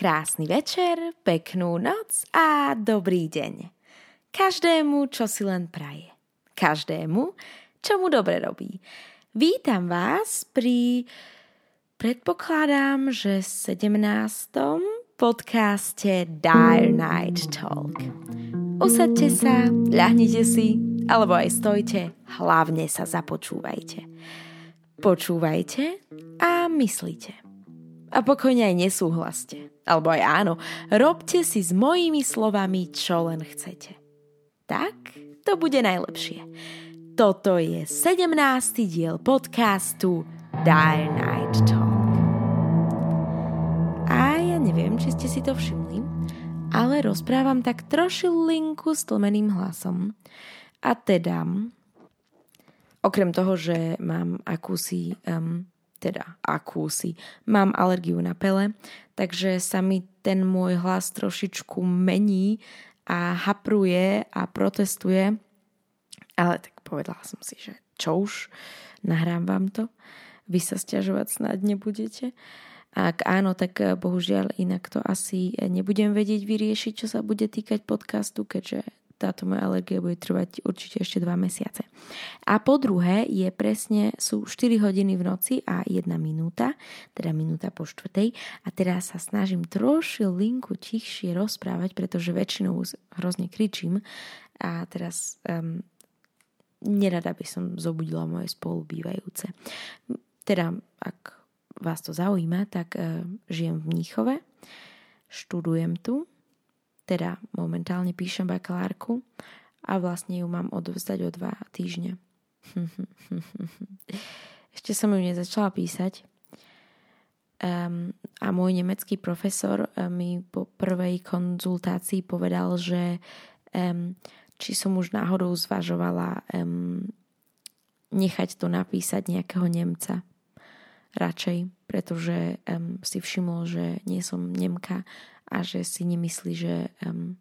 Krásny večer, peknú noc a dobrý deň. Každému, čo si len praje. Každému, čo mu dobre robí. Vítam vás pri, predpokladám, že 17. podcaste Dire Night Talk. Usadte sa, ľahnite si, alebo aj stojte, hlavne sa započúvajte. Počúvajte a myslíte. A pokojne aj nesúhlaste. Alebo aj áno, robte si s mojimi slovami, čo len chcete. Tak to bude najlepšie. Toto je 17. diel podcastu Dire Night Talk. A ja neviem, či ste si to všimli, ale rozprávam tak trošilinku stlmeným hlasom. A teda, okrem toho, že mám akúsi um, teda akúsi. Mám alergiu na pele, takže sa mi ten môj hlas trošičku mení a hapruje a protestuje. Ale tak povedala som si, že čo už, nahrám vám to, vy sa stiažovať snad nebudete. Ak áno, tak eh, bohužiaľ inak to asi nebudem vedieť vyriešiť, čo sa bude týkať podcastu, keďže táto moja alergia bude trvať určite ešte 2 mesiace. A po druhé je presne, sú 4 hodiny v noci a 1 minúta, teda minúta po štvrtej a teraz sa snažím troši linku tichšie rozprávať, pretože väčšinou hrozne kričím a teraz um, nerada by som zobudila moje spolubývajúce. Teda, ak vás to zaujíma, tak uh, žijem v Mníchove, študujem tu teda momentálne píšem bakalárku a vlastne ju mám odovzdať o dva týždne. Ešte som ju nezačala písať. Um, a môj nemecký profesor um, mi po prvej konzultácii povedal, že um, či som už náhodou zvažovala um, nechať to napísať nejakého Nemca radšej, pretože um, si všimol, že nie som Nemka a že si nemyslí, že, um,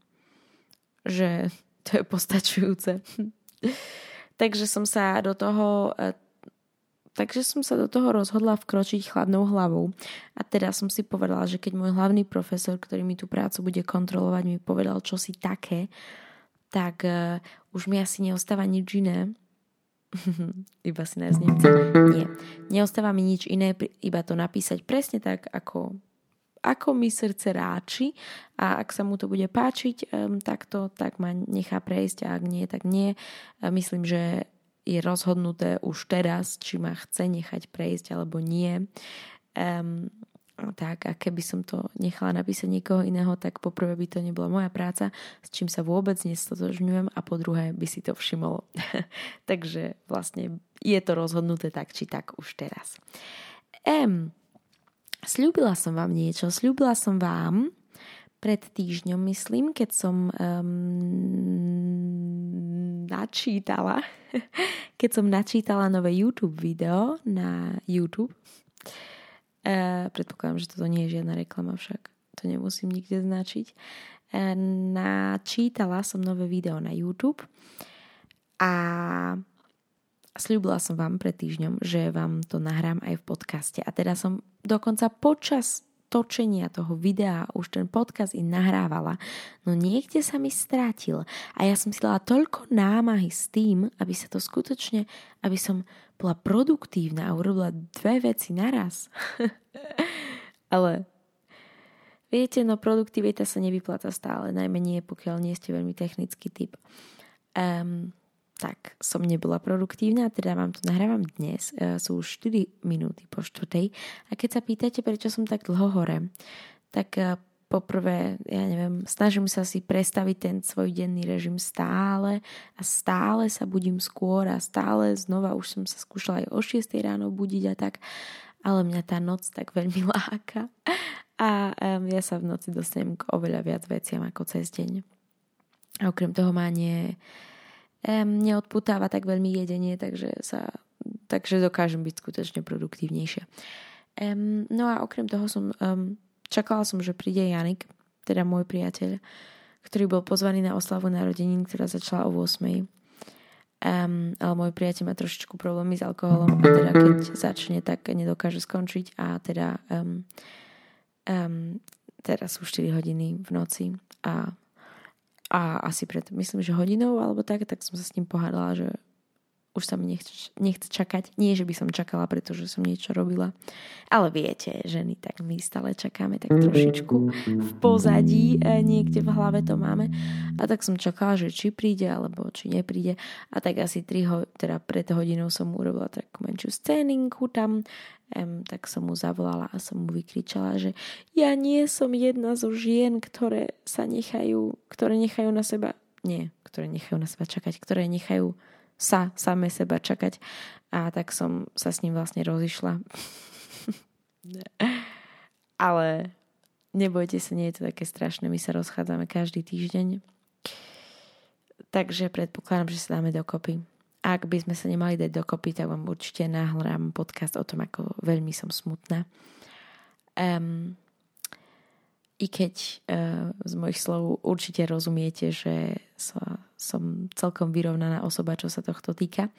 že to je postačujúce. takže som sa do toho uh, takže som sa do toho rozhodla vkročiť chladnou hlavou. A teda som si povedala, že keď môj hlavný profesor, ktorý mi tú prácu bude kontrolovať, mi povedal čo si také, tak uh, už mi asi neostáva nič iné. iba si nás Nie. Neostáva mi nič iné, iba to napísať presne tak, ako ako mi srdce ráči a ak sa mu to bude páčiť um, takto, tak ma nechá prejsť a ak nie, tak nie. A myslím, že je rozhodnuté už teraz, či ma chce nechať prejsť alebo nie. Um, tak a keby som to nechala napísať niekoho iného, tak poprvé by to nebola moja práca, s čím sa vôbec nestotožňujem a po druhé by si to všimol. Takže vlastne je to rozhodnuté tak či tak už teraz. Um, Sľúbila som vám niečo. Sľúbila som vám pred týždňom, myslím, keď som um, načítala, keď som načítala nové YouTube video na YouTube. Uh, predpokladám, že toto nie je žiadna reklama však. To nemusím nikde značiť. Uh, načítala som nové video na YouTube a Sľúbila som vám pred týždňom, že vám to nahrám aj v podcaste a teda som dokonca počas točenia toho videa už ten podcast i nahrávala, no niekde sa mi strátil a ja som si dala toľko námahy s tým, aby sa to skutočne, aby som bola produktívna a urobila dve veci naraz. Ale viete, no produktivita sa nevypláca stále, najmä nie, pokiaľ nie ste veľmi technický typ. Um, tak som nebola produktívna, teda vám to nahrávam dnes, e, sú už 4 minúty po štvrtej. A keď sa pýtate, prečo som tak dlho hore, tak e, poprvé, ja neviem, snažím sa si predstaviť ten svoj denný režim stále a stále sa budím skôr a stále znova už som sa skúšala aj o 6 ráno budiť a tak, ale mňa tá noc tak veľmi láka. A um, ja sa v noci dostanem k oveľa viac veciam ako cez deň. A okrem toho má nie neodputáva tak veľmi jedenie, takže, sa, takže dokážem byť skutočne produktívnejšia. Um, no a okrem toho som um, čakala som, že príde Janik, teda môj priateľ, ktorý bol pozvaný na oslavu narodenín, ktorá začala o 8. Um, ale môj priateľ má trošičku problémy s alkoholom a teda keď začne, tak nedokáže skončiť a teda um, um, teraz sú 4 hodiny v noci a, a asi pred, myslím, že hodinou alebo tak, tak som sa s ním pohádala, že už sa mi nechce, nechce čakať. Nie, že by som čakala, pretože som niečo robila. Ale viete, ženy, tak my stále čakáme tak trošičku v pozadí, e, niekde v hlave to máme. A tak som čakala, že či príde, alebo či nepríde. A tak asi 3 ho, teda pred hodinou som urobila takú menšiu scéninku tam. Um, tak som mu zavolala a som mu vykričala, že ja nie som jedna zo žien, ktoré sa nechajú, ktoré nechajú na seba, nie, ktoré nechajú na seba čakať, ktoré nechajú sa same seba čakať. A tak som sa s ním vlastne rozišla. Ale nebojte sa, nie je to také strašné. My sa rozchádzame každý týždeň. Takže predpokladám, že sa dáme dokopy. Ak by sme sa nemali dať dokopy, tak vám určite nahrám podcast o tom, ako veľmi som smutná. Um, i keď uh, z mojich slov určite rozumiete, že sa, som celkom vyrovnaná osoba, čo sa tohto týka.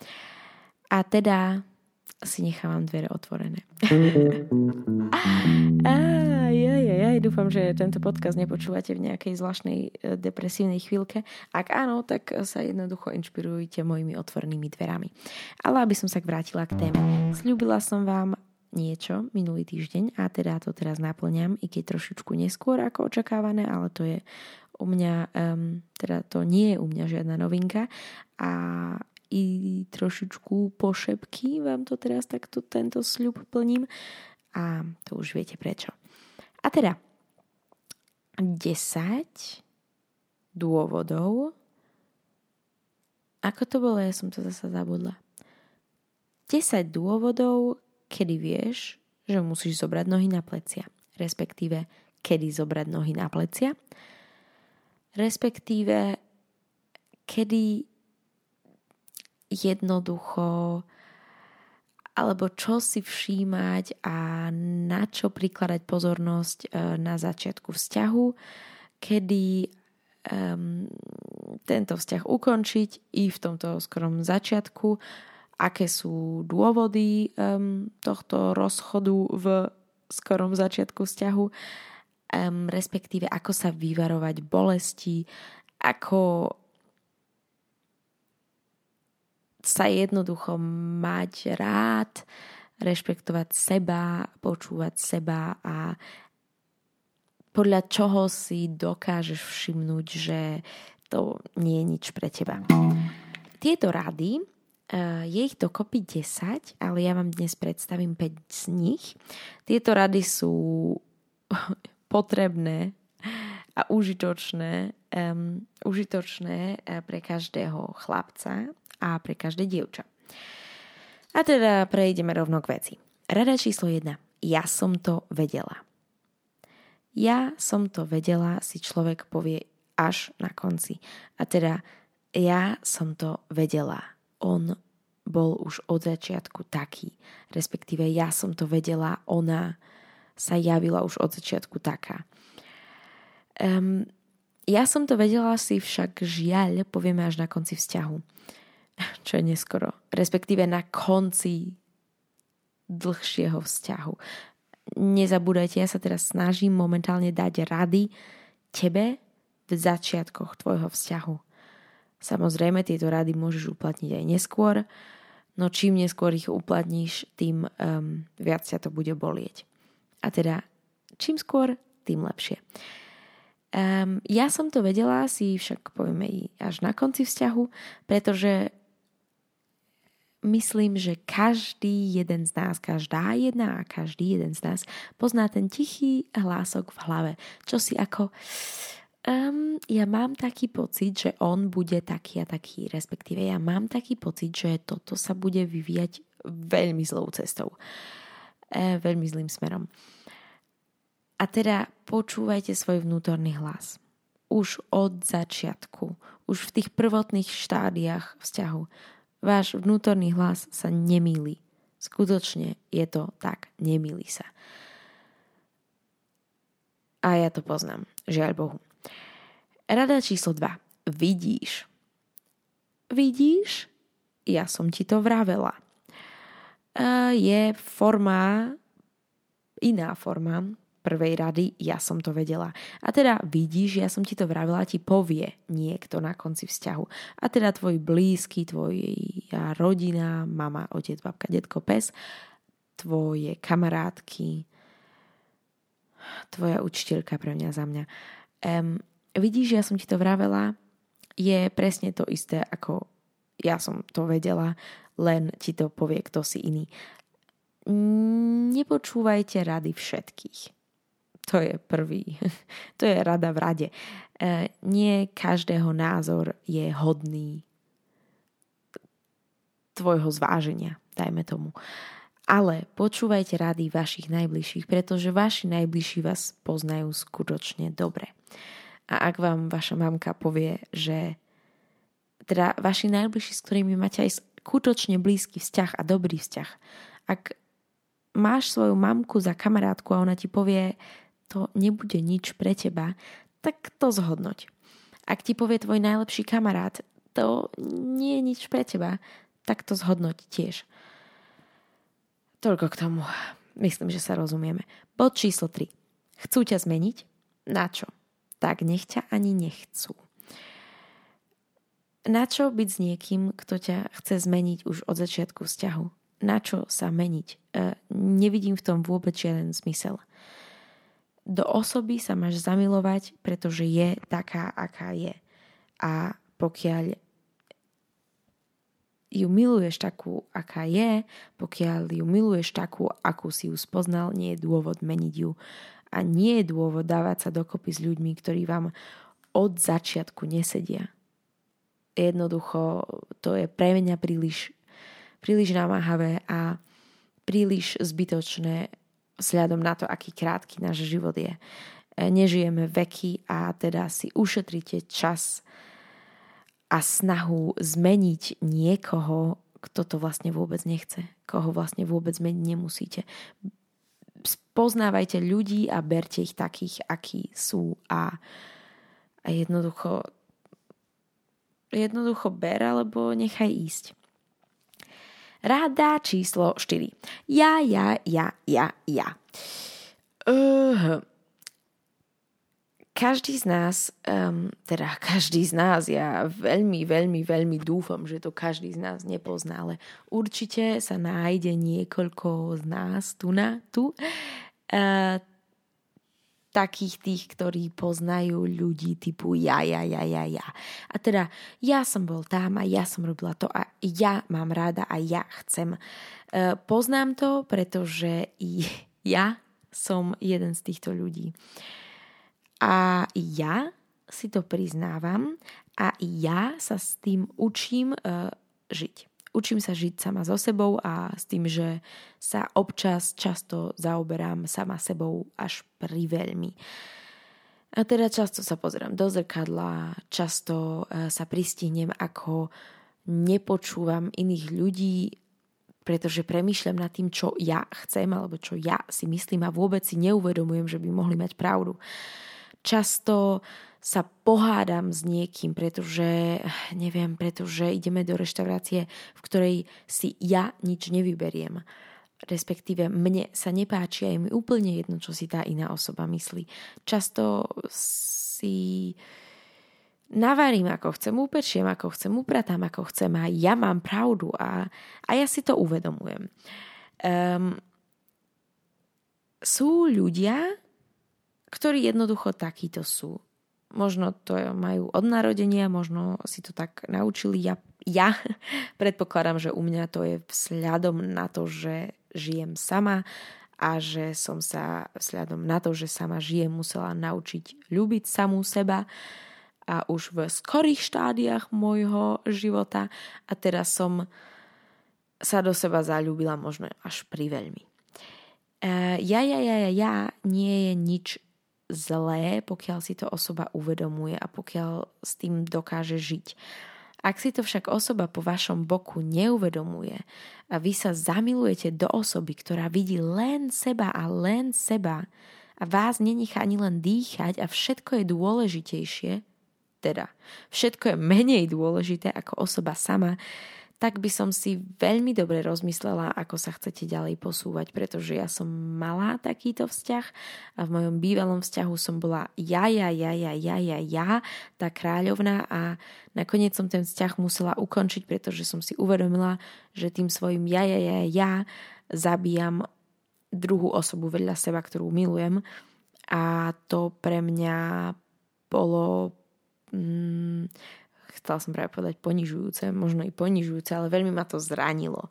A teda si nechávam dvere otvorené. a, ja, ja, ja, dúfam, že tento podcast nepočúvate v nejakej zvláštnej e, depresívnej chvíľke. Ak áno, tak sa jednoducho inšpirujte mojimi otvorenými dverami. Ale aby som sa vrátila k téme. Sľúbila som vám niečo minulý týždeň a teda to teraz naplňam, i keď trošičku neskôr ako očakávané, ale to je u mňa, um, teda to nie je u mňa žiadna novinka a i trošičku pošepky vám to teraz takto tento sľub plním a to už viete prečo. A teda 10 dôvodov ako to bolo, ja som to zase zabudla. 10 dôvodov, kedy vieš, že musíš zobrať nohy na plecia. Respektíve, kedy zobrať nohy na plecia. Respektíve, kedy jednoducho alebo čo si všímať a na čo prikladať pozornosť e, na začiatku vzťahu, kedy um, tento vzťah ukončiť i v tomto skorom začiatku aké sú dôvody um, tohto rozchodu v skorom začiatku vzťahu, um, respektíve ako sa vyvarovať bolesti, ako sa jednoducho mať rád, rešpektovať seba, počúvať seba a podľa čoho si dokážeš všimnúť, že to nie je nič pre teba. Tieto rady je ich dokopy 10, ale ja vám dnes predstavím 5 z nich. Tieto rady sú potrebné a užitočné, um, užitočné eh, pre každého chlapca a pre každé dievča. A teda prejdeme rovno k veci. Rada číslo 1. Ja som to vedela. Ja som to vedela, si človek povie až na konci. A teda ja som to vedela on bol už od začiatku taký. Respektíve ja som to vedela, ona sa javila už od začiatku taká. Um, ja som to vedela si však žiaľ, povieme až na konci vzťahu. Čo je neskoro. Respektíve na konci dlhšieho vzťahu. Nezabúdajte, ja sa teraz snažím momentálne dať rady tebe v začiatkoch tvojho vzťahu Samozrejme, tieto rady môžeš uplatniť aj neskôr, no čím neskôr ich uplatníš, tým um, viac ťa to bude bolieť. A teda, čím skôr, tým lepšie. Um, ja som to vedela, si však povieme i až na konci vzťahu, pretože myslím, že každý jeden z nás, každá jedna a každý jeden z nás pozná ten tichý hlások v hlave, čo si ako Um, ja mám taký pocit, že on bude taký a taký, respektíve ja mám taký pocit, že toto sa bude vyvíjať veľmi zlou cestou. E, veľmi zlým smerom. A teda počúvajte svoj vnútorný hlas. Už od začiatku, už v tých prvotných štádiách vzťahu. Váš vnútorný hlas sa nemýli. Skutočne je to tak, nemýli sa. A ja to poznám, žiaľ Bohu. Rada číslo 2. Vidíš. Vidíš? ja som ti to vravela. Je forma, iná forma prvej rady, ja som to vedela. A teda vidíš, ja som ti to vravila, ti povie niekto na konci vzťahu. A teda tvoj blízky, tvoja rodina, mama, otec, babka, detko, pes, tvoje kamarátky, tvoja učiteľka pre mňa za mňa. Um, vidíš, ja som ti to vravela, je presne to isté, ako ja som to vedela, len ti to povie kto si iný. Nepočúvajte rady všetkých to je prvý. To je rada v rade. E, nie každého názor je hodný tvojho zváženia, dajme tomu. Ale počúvajte rady vašich najbližších, pretože vaši najbližší vás poznajú skutočne dobre. A ak vám vaša mamka povie, že teda vaši najbližší, s ktorými máte aj skutočne blízky vzťah a dobrý vzťah, ak máš svoju mamku za kamarátku a ona ti povie, to nebude nič pre teba, tak to zhodnoť. Ak ti povie tvoj najlepší kamarát, to nie je nič pre teba, tak to zhodnoť tiež. Toľko k tomu. Myslím, že sa rozumieme. Bod číslo 3. Chcú ťa zmeniť? Na čo? Tak nech ťa ani nechcú. Na čo byť s niekým, kto ťa chce zmeniť už od začiatku vzťahu? Na čo sa meniť? E, nevidím v tom vôbec žiaden zmysel do osoby sa máš zamilovať, pretože je taká, aká je. A pokiaľ ju miluješ takú, aká je, pokiaľ ju miluješ takú, akú si ju spoznal, nie je dôvod meniť ju. A nie je dôvod dávať sa dokopy s ľuďmi, ktorí vám od začiatku nesedia. Jednoducho, to je pre mňa príliš, príliš namáhavé a príliš zbytočné vzhľadom na to, aký krátky náš život je. E, nežijeme veky a teda si ušetrite čas a snahu zmeniť niekoho, kto to vlastne vôbec nechce, koho vlastne vôbec zmeniť nemusíte. Poznávajte ľudí a berte ich takých, akí sú a, a jednoducho jednoducho ber alebo nechaj ísť. Rada číslo 4. Ja, ja, ja, ja, ja. Uh, každý z nás, um, teda každý z nás, ja veľmi, veľmi, veľmi dúfam, že to každý z nás nepozná, ale určite sa nájde niekoľko z nás tu na tu, uh, takých tých, ktorí poznajú ľudí typu ja, ja, ja, ja, ja. A teda ja som bol tam a ja som robila to a ja mám rada a ja chcem. E, poznám to, pretože i ja som jeden z týchto ľudí. A ja si to priznávam a ja sa s tým učím uh, žiť. Učím sa žiť sama so sebou a s tým, že sa občas často zaoberám sama sebou až pri veľmi. A teda často sa pozerám do zrkadla, často e, sa pristihnem, ako nepočúvam iných ľudí, pretože premýšľam nad tým, čo ja chcem alebo čo ja si myslím a vôbec si neuvedomujem, že by mohli mať pravdu. Často sa pohádam s niekým, pretože, neviem, pretože ideme do reštaurácie, v ktorej si ja nič nevyberiem. Respektíve mne sa nepáči a je mi úplne jedno, čo si tá iná osoba myslí. Často si navarím ako chcem, upečiem ako chcem, upratám ako chcem a ja mám pravdu a, a ja si to uvedomujem. Um, sú ľudia, ktorí jednoducho takíto sú Možno to majú od narodenia, možno si to tak naučili. Ja, ja predpokladám, že u mňa to je vzhľadom na to, že žijem sama a že som sa vzhľadom na to, že sama žijem, musela naučiť ľúbiť samú seba a už v skorých štádiách môjho života a teraz som sa do seba zalúbila možno až pri veľmi. Uh, ja, ja, ja, ja, ja nie je nič zlé, pokiaľ si to osoba uvedomuje a pokiaľ s tým dokáže žiť. Ak si to však osoba po vašom boku neuvedomuje a vy sa zamilujete do osoby, ktorá vidí len seba a len seba a vás nenechá ani len dýchať a všetko je dôležitejšie, teda všetko je menej dôležité ako osoba sama, tak by som si veľmi dobre rozmyslela, ako sa chcete ďalej posúvať, pretože ja som mala takýto vzťah a v mojom bývalom vzťahu som bola ja, ja, ja, ja, ja, ja, ja, tá kráľovná a nakoniec som ten vzťah musela ukončiť, pretože som si uvedomila, že tým svojim ja, ja, ja, ja zabíjam druhú osobu vedľa seba, ktorú milujem. A to pre mňa bolo mm, chcela som práve povedať ponižujúce, možno i ponižujúce, ale veľmi ma to zranilo,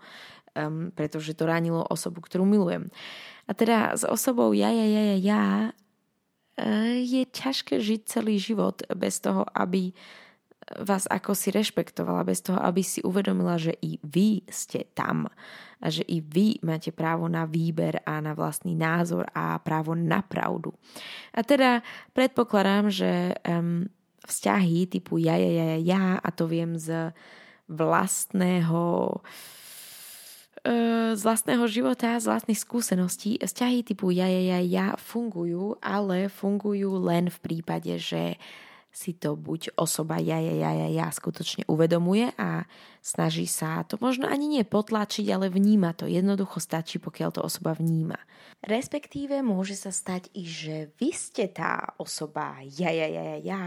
um, pretože to ranilo osobu, ktorú milujem. A teda s osobou ja, ja, ja, ja, ja uh, je ťažké žiť celý život bez toho, aby vás ako si rešpektovala, bez toho, aby si uvedomila, že i vy ste tam a že i vy máte právo na výber a na vlastný názor a právo na pravdu. A teda predpokladám, že um, vzťahy typu ja, ja, ja, ja a to viem z vlastného e, z vlastného života, z vlastných skúseností. Vzťahy typu ja, ja, ja, ja fungujú, ale fungujú len v prípade, že si to buď osoba ja, ja, ja, ja, ja skutočne uvedomuje a snaží sa to možno ani nie potlačiť, ale vníma to. Jednoducho stačí, pokiaľ to osoba vníma. Respektíve môže sa stať i, že vy ste tá osoba ja, ja, ja, ja, ja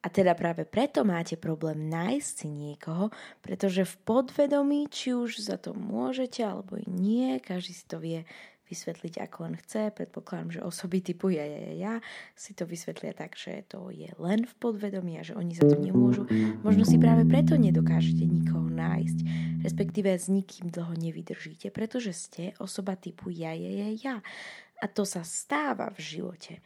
a teda práve preto máte problém nájsť si niekoho, pretože v podvedomí, či už za to môžete alebo nie, každý si to vie vysvetliť ako len chce. Predpokladám, že osoby typu ja, ja, ja, ja si to vysvetlia tak, že to je len v podvedomí a že oni za to nemôžu. Možno si práve preto nedokážete nikoho nájsť, respektíve s nikým dlho nevydržíte, pretože ste osoba typu ja, ja, ja, ja. A to sa stáva v živote.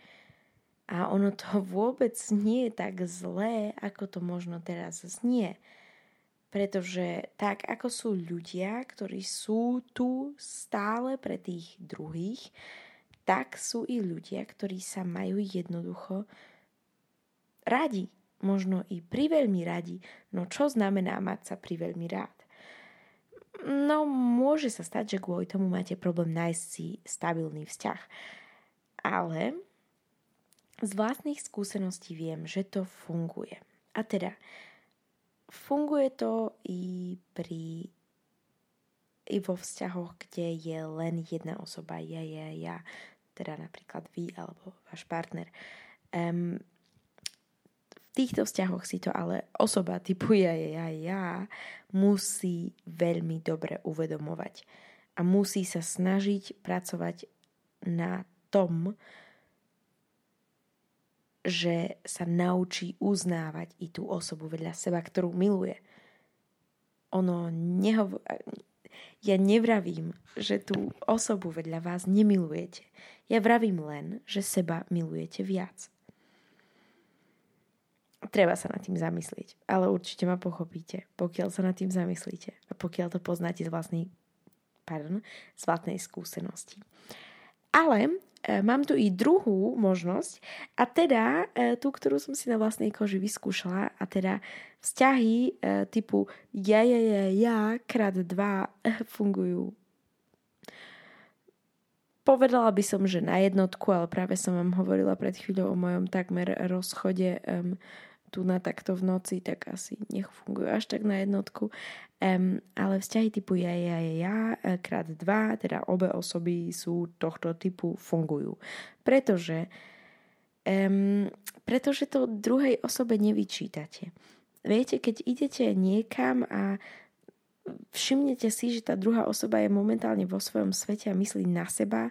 A ono to vôbec nie je tak zlé, ako to možno teraz znie. Pretože tak ako sú ľudia, ktorí sú tu stále pre tých druhých, tak sú i ľudia, ktorí sa majú jednoducho radi. Možno i priveľmi radi. No čo znamená mať sa priveľmi rád? No môže sa stať, že kvôli tomu máte problém nájsť si stabilný vzťah. Ale z vlastných skúseností viem, že to funguje. A teda, funguje to i pri i vo vzťahoch, kde je len jedna osoba, ja, ja, ja, teda napríklad vy alebo váš partner. Um, v týchto vzťahoch si to ale osoba typu ja, ja, ja musí veľmi dobre uvedomovať a musí sa snažiť pracovať na tom, že sa naučí uznávať i tú osobu vedľa seba, ktorú miluje. Ono nehovor... Ja nevravím, že tú osobu vedľa vás nemilujete. Ja vravím len, že seba milujete viac. Treba sa nad tým zamyslieť, ale určite ma pochopíte, pokiaľ sa nad tým zamyslíte a pokiaľ to poznáte z vlastnej, pardon, z vlastnej skúsenosti. Ale mám tu i druhú možnosť a teda e, tú, ktorú som si na vlastnej koži vyskúšala a teda vzťahy e, typu ja, ja, ja, ja krát dva fungujú. Povedala by som, že na jednotku, ale práve som vám hovorila pred chvíľou o mojom takmer rozchode um, tu na takto v noci, tak asi nech fungujú až tak na jednotku. Um, ale vzťahy typu ja, ja, ja, ja, e, krát dva, teda obe osoby sú tohto typu, fungujú. Pretože, um, pretože to druhej osobe nevyčítate. Viete, keď idete niekam a všimnete si, že tá druhá osoba je momentálne vo svojom svete a myslí na seba,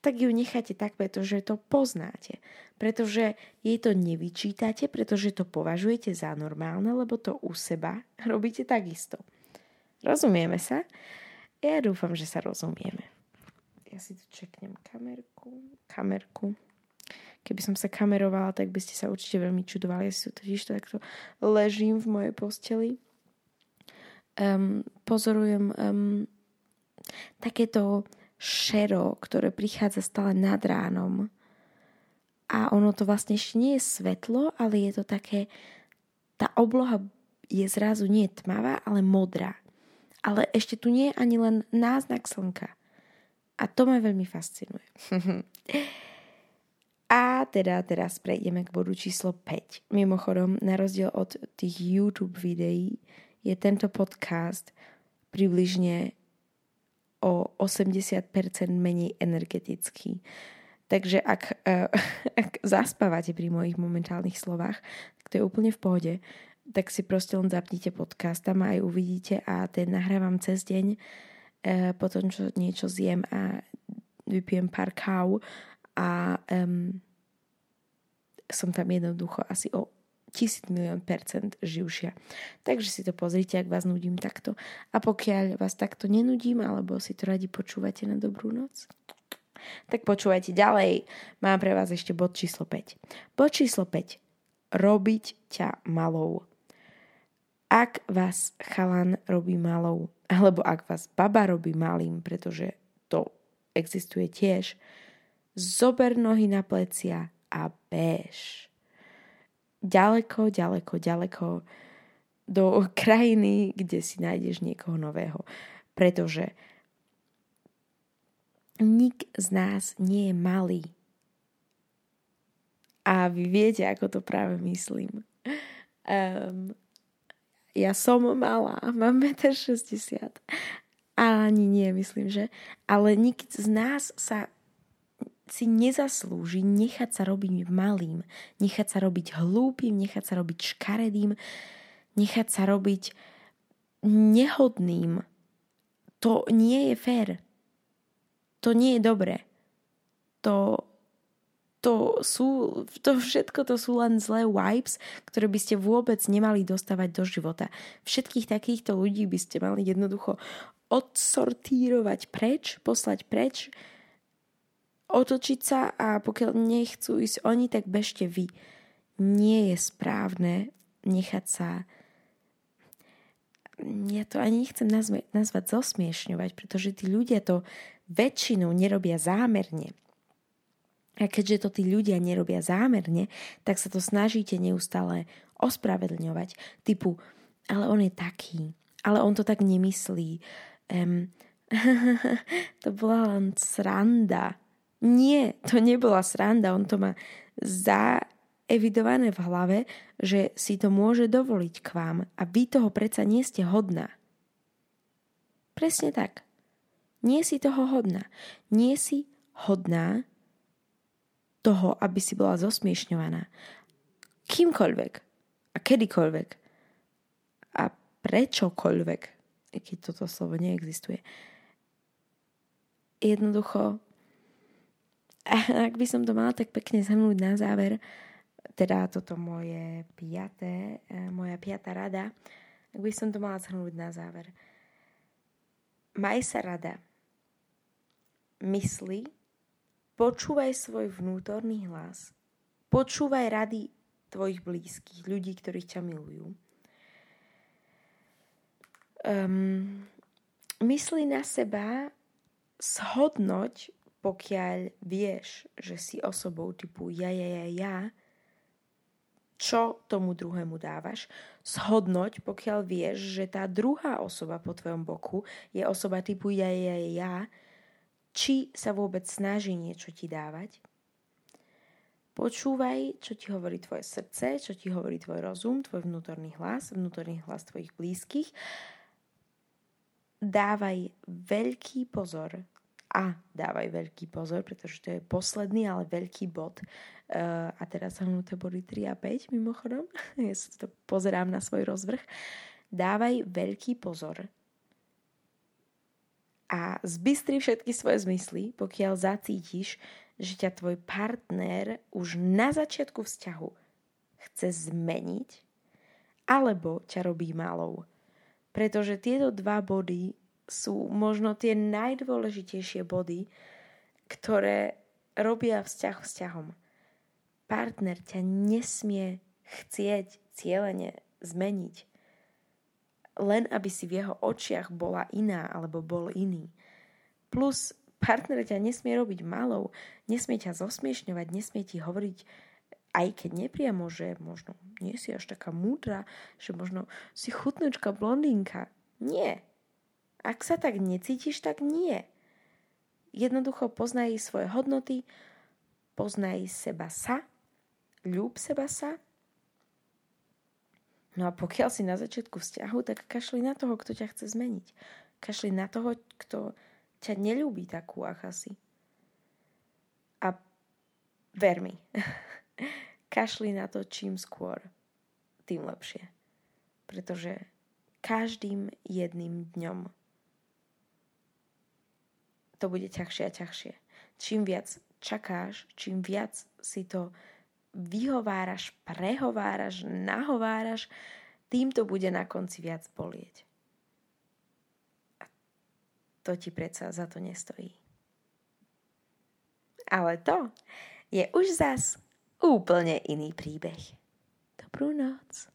tak ju necháte tak, pretože to poznáte. Pretože jej to nevyčítate, pretože to považujete za normálne, lebo to u seba robíte takisto. Rozumieme sa? Ja dúfam, že sa rozumieme. Ja si tu čeknem kamerku. Kamerku. Keby som sa kamerovala, tak by ste sa určite veľmi čudovali. Ja si totiž to takto ležím v mojej posteli. Um, pozorujem um, takéto šero, ktoré prichádza stále nad ránom. A ono to vlastne ešte nie je svetlo, ale je to také, tá obloha je zrazu nie tmavá, ale modrá. Ale ešte tu nie je ani len náznak slnka. A to ma veľmi fascinuje. A teda teraz prejdeme k bodu číslo 5. Mimochodom, na rozdiel od tých YouTube videí, je tento podcast približne o 80% menej energetický. Takže ak, uh, ak zaspávate pri mojich momentálnych slovách, tak to je úplne v pohode. Tak si proste len zapnite podcast, tam aj uvidíte a ten nahrávam cez deň, uh, potom čo niečo zjem a vypijem pár káv a um, som tam jednoducho asi o tisíc milión percent živšia. Takže si to pozrite, ak vás nudím takto. A pokiaľ vás takto nenudím, alebo si to radi počúvate na dobrú noc, tak počúvajte ďalej. Mám pre vás ešte bod číslo 5. Bod číslo 5. Robiť ťa malou. Ak vás chalan robí malou, alebo ak vás baba robí malým, pretože to existuje tiež, zober nohy na plecia a bež. Ďaleko, ďaleko, ďaleko do krajiny, kde si nájdeš niekoho nového. Pretože nik z nás nie je malý. A vy viete, ako to práve myslím. Um, ja som malá, mám 1,60 m. Ale ani nie, myslím, že. Ale nik z nás sa si nezaslúži nechať sa robiť malým, nechať sa robiť hlúpým, nechať sa robiť škaredým, nechať sa robiť nehodným. To nie je fér to nie je dobré. To, to sú, to všetko to sú len zlé vibes, ktoré by ste vôbec nemali dostávať do života. Všetkých takýchto ľudí by ste mali jednoducho odsortírovať preč, poslať preč, otočiť sa a pokiaľ nechcú ísť oni, tak bežte vy. Nie je správne nechať sa ja to ani nechcem nazvať, nazvať zosmiešňovať, pretože tí ľudia to väčšinou nerobia zámerne. A keďže to tí ľudia nerobia zámerne, tak sa to snažíte neustále ospravedlňovať. Typu, ale on je taký, ale on to tak nemyslí. Um, to bola len sranda. Nie, to nebola sranda, on to má zaevidované v hlave, že si to môže dovoliť k vám a vy toho predsa nie ste hodná. Presne tak. Nie si toho hodná. Nie si hodná toho, aby si bola zosmiešňovaná. Kýmkoľvek a kedykoľvek a prečokoľvek, keď toto slovo neexistuje. Jednoducho, ak by som to mala tak pekne zhrnúť na záver, teda toto moje piaté, eh, moja piatá rada, ak by som to mala zhrnúť na záver. Maj sa rada mysli, počúvaj svoj vnútorný hlas, počúvaj rady tvojich blízkych, ľudí, ktorí ťa milujú. Um, mysli na seba, shodnoť, pokiaľ vieš, že si osobou typu ja, ja, ja, ja, čo tomu druhému dávaš, shodnoť, pokiaľ vieš, že tá druhá osoba po tvojom boku je osoba typu ja, ja, ja, ja, či sa vôbec snaží niečo ti dávať. Počúvaj, čo ti hovorí tvoje srdce, čo ti hovorí tvoj rozum, tvoj vnútorný hlas, vnútorný hlas tvojich blízkych. Dávaj veľký pozor a dávaj veľký pozor, pretože to je posledný, ale veľký bod. Uh, a teraz hnuté body 3 a 5 mimochodom. ja sa to pozerám na svoj rozvrh. Dávaj veľký pozor a zbystri všetky svoje zmysly, pokiaľ zacítiš, že ťa tvoj partner už na začiatku vzťahu chce zmeniť alebo ťa robí malou. Pretože tieto dva body sú možno tie najdôležitejšie body, ktoré robia vzťah vzťahom. Partner ťa nesmie chcieť cieľene zmeniť len aby si v jeho očiach bola iná alebo bol iný. Plus partner ťa nesmie robiť malou, nesmie ťa zosmiešňovať, nesmie ti hovoriť aj keď nepriamo, že možno nie si až taká múdra, že možno si chutnúčka blondínka. Nie. Ak sa tak necítiš, tak nie. Jednoducho poznaj svoje hodnoty, poznaj seba sa, ľúb seba sa No a pokiaľ si na začiatku vzťahu, tak kašli na toho, kto ťa chce zmeniť. Kašli na toho, kto ťa nelúbi takú, aká si. A ver mi, kašli na to čím skôr, tým lepšie. Pretože každým jedným dňom to bude ťažšie a ťažšie. Čím viac čakáš, čím viac si to vyhováraš, prehováraš, nahováraš, tým to bude na konci viac bolieť. A to ti predsa za to nestojí. Ale to je už zas úplne iný príbeh. Dobrú noc.